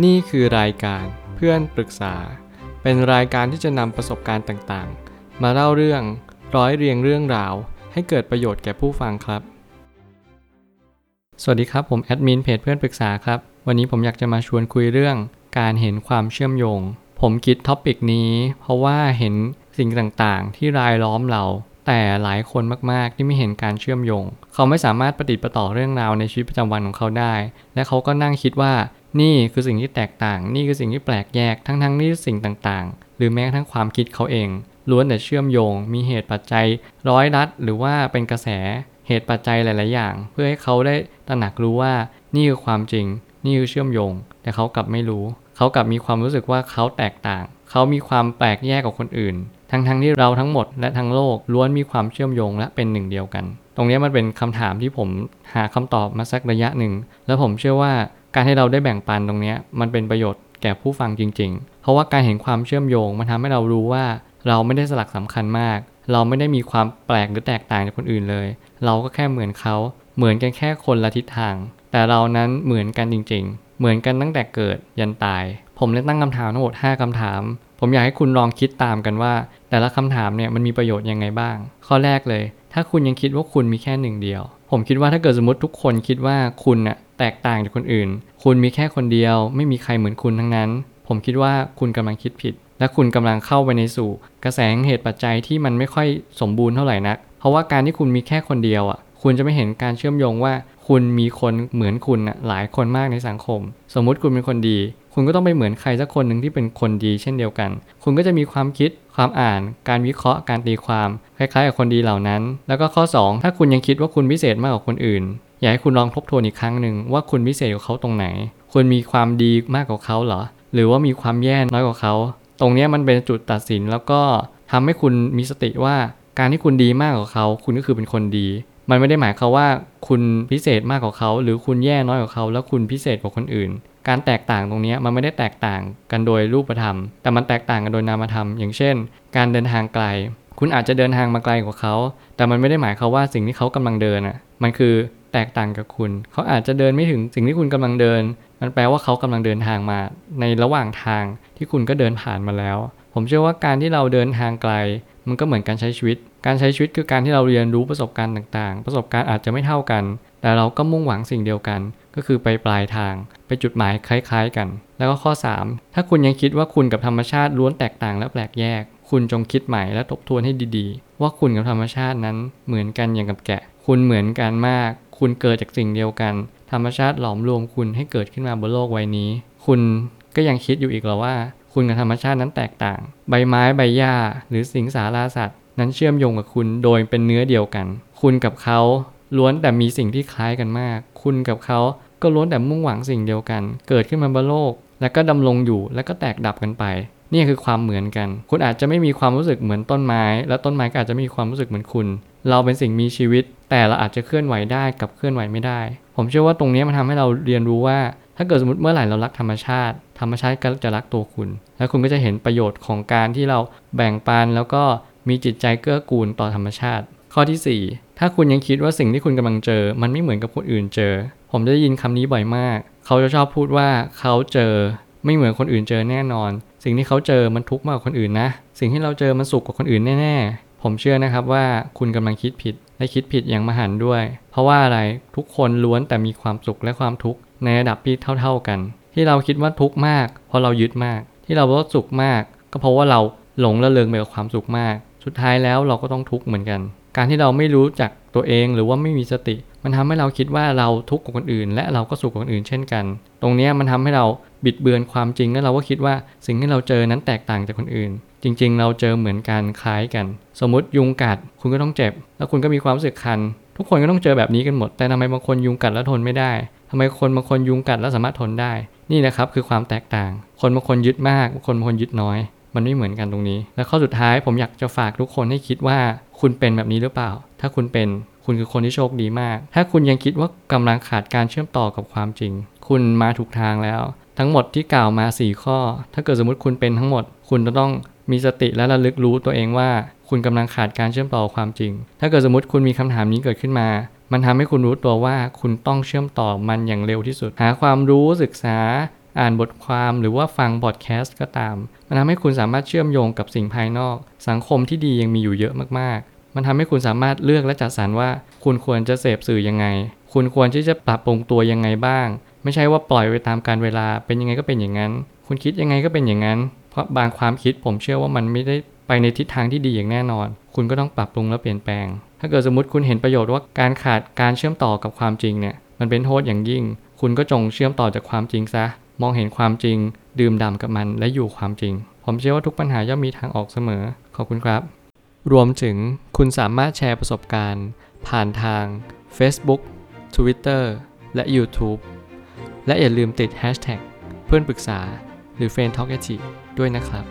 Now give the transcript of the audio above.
นี่คือรายการเพื่อนปรึกษา เป็นรายการที่จะนำประสบการณ์ต่างๆ มาเล่าเรื่องร้อยเรียงเรื่องราว ให้เกิดประโยชน์แก่ผู้ฟังครับ สวัสดีครับผมแอดมินเพจเพื่อนปรึกษาครับ วันนี้ผมอยากจะมาชวนคุยเรื่อง การเห็นความเชื่อมโยง ผมคิด topic นี้ เพราะว่าเห็นสิ่งต่างๆ ที่รายล้อมเรา แต่หลายคนมากๆ ที่ไม่เห็นการเชื่อมโยง เขาไม่สามารถปะติดปะต่อเรื่องราวในชีวิตประจำวันของเขาได้ และเขาก็นั่งคิดว่า นี่คือสิ่งที่แตกต่าง นี่คือสิ่งที่แปลกแยก ทั้งๆนี่สิ่งต่างๆ หรือแม้กระทั่งความคิดเขาเอง ล้วนแต่เชื่อมโยง มีเหตุปัจจัย ร้อยรัด หรือว่าเป็นกระแส เหตุปัจจัยหลาย ๆ อย่าง เพื่อให้เขาได้ตระหนักรู้ว่า นี่คือความจริง นี่คือเชื่อมโยง แต่เขากลับไม่รู้ เขากลับมีความรู้สึกว่าเขาแตกต่าง เขามีความแปลกแยกกับคนอื่น ทั้งๆทที่เราทั้งหมดและทั้งโลกล้วนมีความเชื่อมโยงและเป็นหนึ่งเดียวกัน ตรงนี้มันเป็นคำถามที่ผมหาคำตอบมาสักระยะหนึ่ง แล้วผมเชื่อว่า การให้เราได้แบ่งปันตรงนี้มันเป็นประโยชน์แก่ผู้ฟังจริง ๆ เพราะว่าการเห็นความเชื่อมโยงมันทำให้เรารู้ว่าเราไม่ได้สลักสำคัญมาก เราไม่ได้มีความแปลกหรือแตกต่างจากคนอื่นเลย เราก็แค่เหมือนเขา เหมือนกันแค่คนละทิศทาง แต่เรานั้นเหมือนกันจริง ๆ เหมือนกันตั้งแต่เกิดยันตาย ผมเลยตั้งคำถามทั้งหมด 5คำถาม ผมอยากให้คุณลองคิดตามกันว่า แต่ละคำถามเนี่ยมันมีประโยชน์ยังไงบ้าง ข้อแรกเลย ถ้าคุณยังคิดว่าคุณมีแค่หนึ่งเดียว ผมคิดว่าถ้าเกิดสมมติทุกคนคิดว่าคุณน่ะแตกต่างจากคนอื่น คุณมีแค่คนเดียว ไม่มีใครเหมือนคุณทั้งนั้น ผมคิดว่าคุณกำลังคิดผิด และคุณกำลังเข้าไปในสู่ กระแสเหตุปัจจัยที่มันไม่ค่อยสมบูรณ์เท่าไหร่นัก เพราะว่าการที่คุณมีแค่คนเดียวอะ คุณจะไม่เห็นการเชื่อมโยงว่า คุณมีคนเหมือนคุณอะหลายคนมากในสังคม สมมุติคุณเป็นคนดี คุณก็ต้องไปเหมือนใครสักคนหนึ่งที่เป็นคนดีเช่นเดียวกัน คุณก็จะมีความคิด ความอ่าน การวิเคราะห์ การตีความ คล้ายๆกับคนดีเหล่านั้น แล้วก็ข้อ 2 ถ้าคุณยังคิดว่าคุณพิเศษมากกว่าคนอื่น อยากให้คุณลองทบทวนอีกครั้งหนึ่งว่าคุณพิเศษกว่าเขาตรงไหน คุณมีความดีมากกว่าเขาเหรอ หรือว่ามีความแย่น้อยกว่าเขา ตรงนี้มันเป็นจุดตัดสินแล้วก็ทำให้คุณมีสติว่าการที่คุณดีมากกว่าเขา คุณก็คือเป็นคนดี มันไม่ได้หมายความว่าคุณพิเศษมากกว่าเขา หรือคุณแย่น้อยกว่าเขา แล้วคุณพิเศษกว่าคนอื่น การแตกต่างตรงนี้มันไม่ได้แตกต่างกันโดยรูปธรรม แต่มันแตกต่างกันโดยนามธรรม อย่างเช่น การเดินทางไกล คุณอาจจะเดินทางมาไกลกว่าเขา แต่มันไม่ได้หมายควาว่าสิ่งที่เขากำลังเดินอะ มันคือแตกต่างกับคุณ เขาอาจจะเดินไม่ถึงสิ่งที่คุณกำลังเดิน มันแปลว่าเขากำลังเดินทางมา ในระหว่างทางที่คุณก็เดินผ่านมาแล้ว ผมเชื่อว่าการที่เราเดินทางไกล มันก็เหมือนการใช้ชีวิต การใช้ชีวิตคือการที่เราเรียนรู้ประสบการณ์ต่างๆ ประสบการณ์อาจจะไม่เท่ากัน แต่เราก็มุ่งหวังสิ่งเดียวกัน ก็คือไปปลายทาง ไปจุดหมายคล้ายๆกัน แล้วก็ข้อ 3 ถ้าคุณยังคิดว่าคุณกับธรรมชาติล้วนแตกต่างและแปลกแยก คุณจงคิดใหม่และทบทวนให้ดีๆ ว่าคุณกับธรรมชาตินั้นเหมือนกันอย่างกับแกะ คุณเหมือนกันมาก คุณเกิดจากสิ่งเดียวกัน ธรรมชาติหลอมรวมคุณให้เกิดขึ้นมาบนโลกใบนี้ คุณก็ยังคิดอยู่อีกหรอว่า คุณกับธรรมชาตินั้นแตกต่าง ใบไม้ใบหญ้า หรือสิงสาราสัตว์ นั้นเชื่อมโยงกับคุณโดยเป็นเนื้อเดียวกัน คุณกับเขา ล้วนแต่มีสิ่งที่คล้ายกันมาก คุณกับเขาก็ล้วนแต่มุ่งหวังสิ่งเดียวกัน เกิดขึ้นมาบนโลก แล้วก็ดำรงอยู่แล้วก็แตกดับกันไป นี่คือความเหมือนกัน คุณอาจจะไม่มีความรู้สึกเหมือนต้นไม้ และต้นไม้ก็อาจจะไม่มีความรู้สึกเหมือนคุณ เราเป็นสิ่งมีชีวิต แต่เราอาจจะเคลื่อนไหวได้กับเคลื่อนไหวไม่ได้ ผมเชื่อว่าตรงนี้มันทำให้เราเรียนรู้ว่า ถ้าเกิดสมมติเมื่อไหร่เรารักธรรมชาติ ธรรมชาติก็จะรักตัวคุณ แล้วคุณก็จะเห็นประโยชน์ของการที่เราแบ่งปันแล้วก็มีจิตใจเกื้อกูลต่อธรรมชาติ ข้อที่ 4ถ้าคุณยังคิดว่าสิ่งที่คุณกำลังเจอ มันไม่เหมือนกับคนอื่นเจอ ผมจะได้ยินคำนี้บ่อยมาก เขาจะชอบพูดว่าเขาเจอไม่เหมือนคนอื่นเจอแน่นอน สิ่งที่เขาเจอมันทุกข์มากกว่าคนอื่นนะ สิ่งที่เราเจอมันสุขกว่าคนอื่นแน่ๆ ผมเชื่อนะครับว่าคุณกำลังคิดผิดและคิดผิดอย่างมหันต์ด้วย เพราะว่าอะไรทุกคนล้วนแต่มีความสุขและความทุกข์ในระดับที่เท่า ๆกัน ที่เราคิดว่าทุกข์มาก เพราะเรายึดมาก ที่เราว่าสุขมาก ก็เพราะว่าเราหลงละเลงไปกับความสุขมาก สุดท้ายแล้วเราก็ต้องทุกข์เหมือนกัน การที่เราไม่รู้จักตัวเองหรือว่าไม่มีสติ มันทำให้เราคิดว่าเราทุกข์กว่าคนอื่น และเราก็สุขกว่าคนอื่นเช่นกัน ตรงนี้มันทำให้เราบิดเบือนความจริงและเราก็คิดว่าสิ่งที่เราเจอนั้นแตกต่างจากคนอื่น จริง ๆ เราเจอเหมือนกันคล้ายกัน สมมติยุงกัดคุณก็ต้องเจ็บ แล้วคุณก็มีความรู้สึกคัน ทุกคนก็ต้องเจอแบบนี้กันหมด แต่ทำไมบางคนยุงกัดแล้วทนไม่ได้ทำไมคนบางคนยุงกัดแล้วสามารถทนได้ นี่นะครับคือความแตกต่าง คนบางคนยึดมากบางคนบางคนยึดน้อย มันไม่เหมือนกันตรงนี้ และข้อสุดท้ายผมอยากจะฝากทุกคนให้คิดว่าคุณเป็นแบบนี้หรือเปล่า ถ้าคุณเป็นคุณคือคนที่โชคดีมาก ถ้าคุณยังคิดว่ากำลังขาดการเชื่อมต่อกับความจริง คุณมาถูกทางแล้ว ทั้งหมดที่กล่าวมา 4 ข้อ ถ้าเกิดสมมติคุณเป็นทั้งหมด คุณจะต้องมีสติและระลึกรู้ตัวเองว่า คุณกำลังขาดการเชื่อมต่อความจริง ถ้าเกิดสมมติคุณมีคำถามนี้เกิดขึ้นมา มันทำให้คุณรู้ตัวว่าคุณต้องเชื่อมต่อมันอย่างเร็วที่สุด หาความรู้ศึกษา อ่านบทความหรือว่าฟังบอดแคสต์ก็ตาม มันทำให้คุณสามารถเชื่อมโยงกับสิ่งภายนอก สังคมที่ดียังมีอยู่เยอะมากๆ มันทำให้คุณสามารถเลือกและจัดสรรว่า คุณควรจะเสพสื่อยังไง คุณควรที่จะปรับปรุงตัวยังไงบ้าง ไม่ใช่ว่าปล่อยไปตามการเวลาเป็นยังไงก็เป็นอย่างนั้น คุณคิดยังไงก็เป็นอย่างนั้น เพราะบางความคิดผมเชื่อว่ามันไม่ได้ไปในทิศทางที่ดีอย่างแน่นอน คุณก็ต้องปรับปรุงและเปลี่ยนแปลง ถ้าเกิดสมมติคุณเห็นประโยชน์ว่าการขาดการเชื่อมต่อกับความจริงเนี่ย มันเป็นโทษอย่างยิ่ง คุณก็จงเชื่อมต่อจากความจริงซะ มองเห็นความจริง ดื่มด่ำกับมันและอยู่ความจริง ผมเชื่อว่าทุกปัญหาย่อมมีทางออกเสมอ ขอบคุณครับ รวมถึงคุณสามารถแชร์ประสบการณ์ ผ่านทาง Facebook Twitter และ YouTube และอย่าลืมติด Hashtag เพื่อนปรึกษาหรือ f r ร e n d Talk ด้วยนะครับ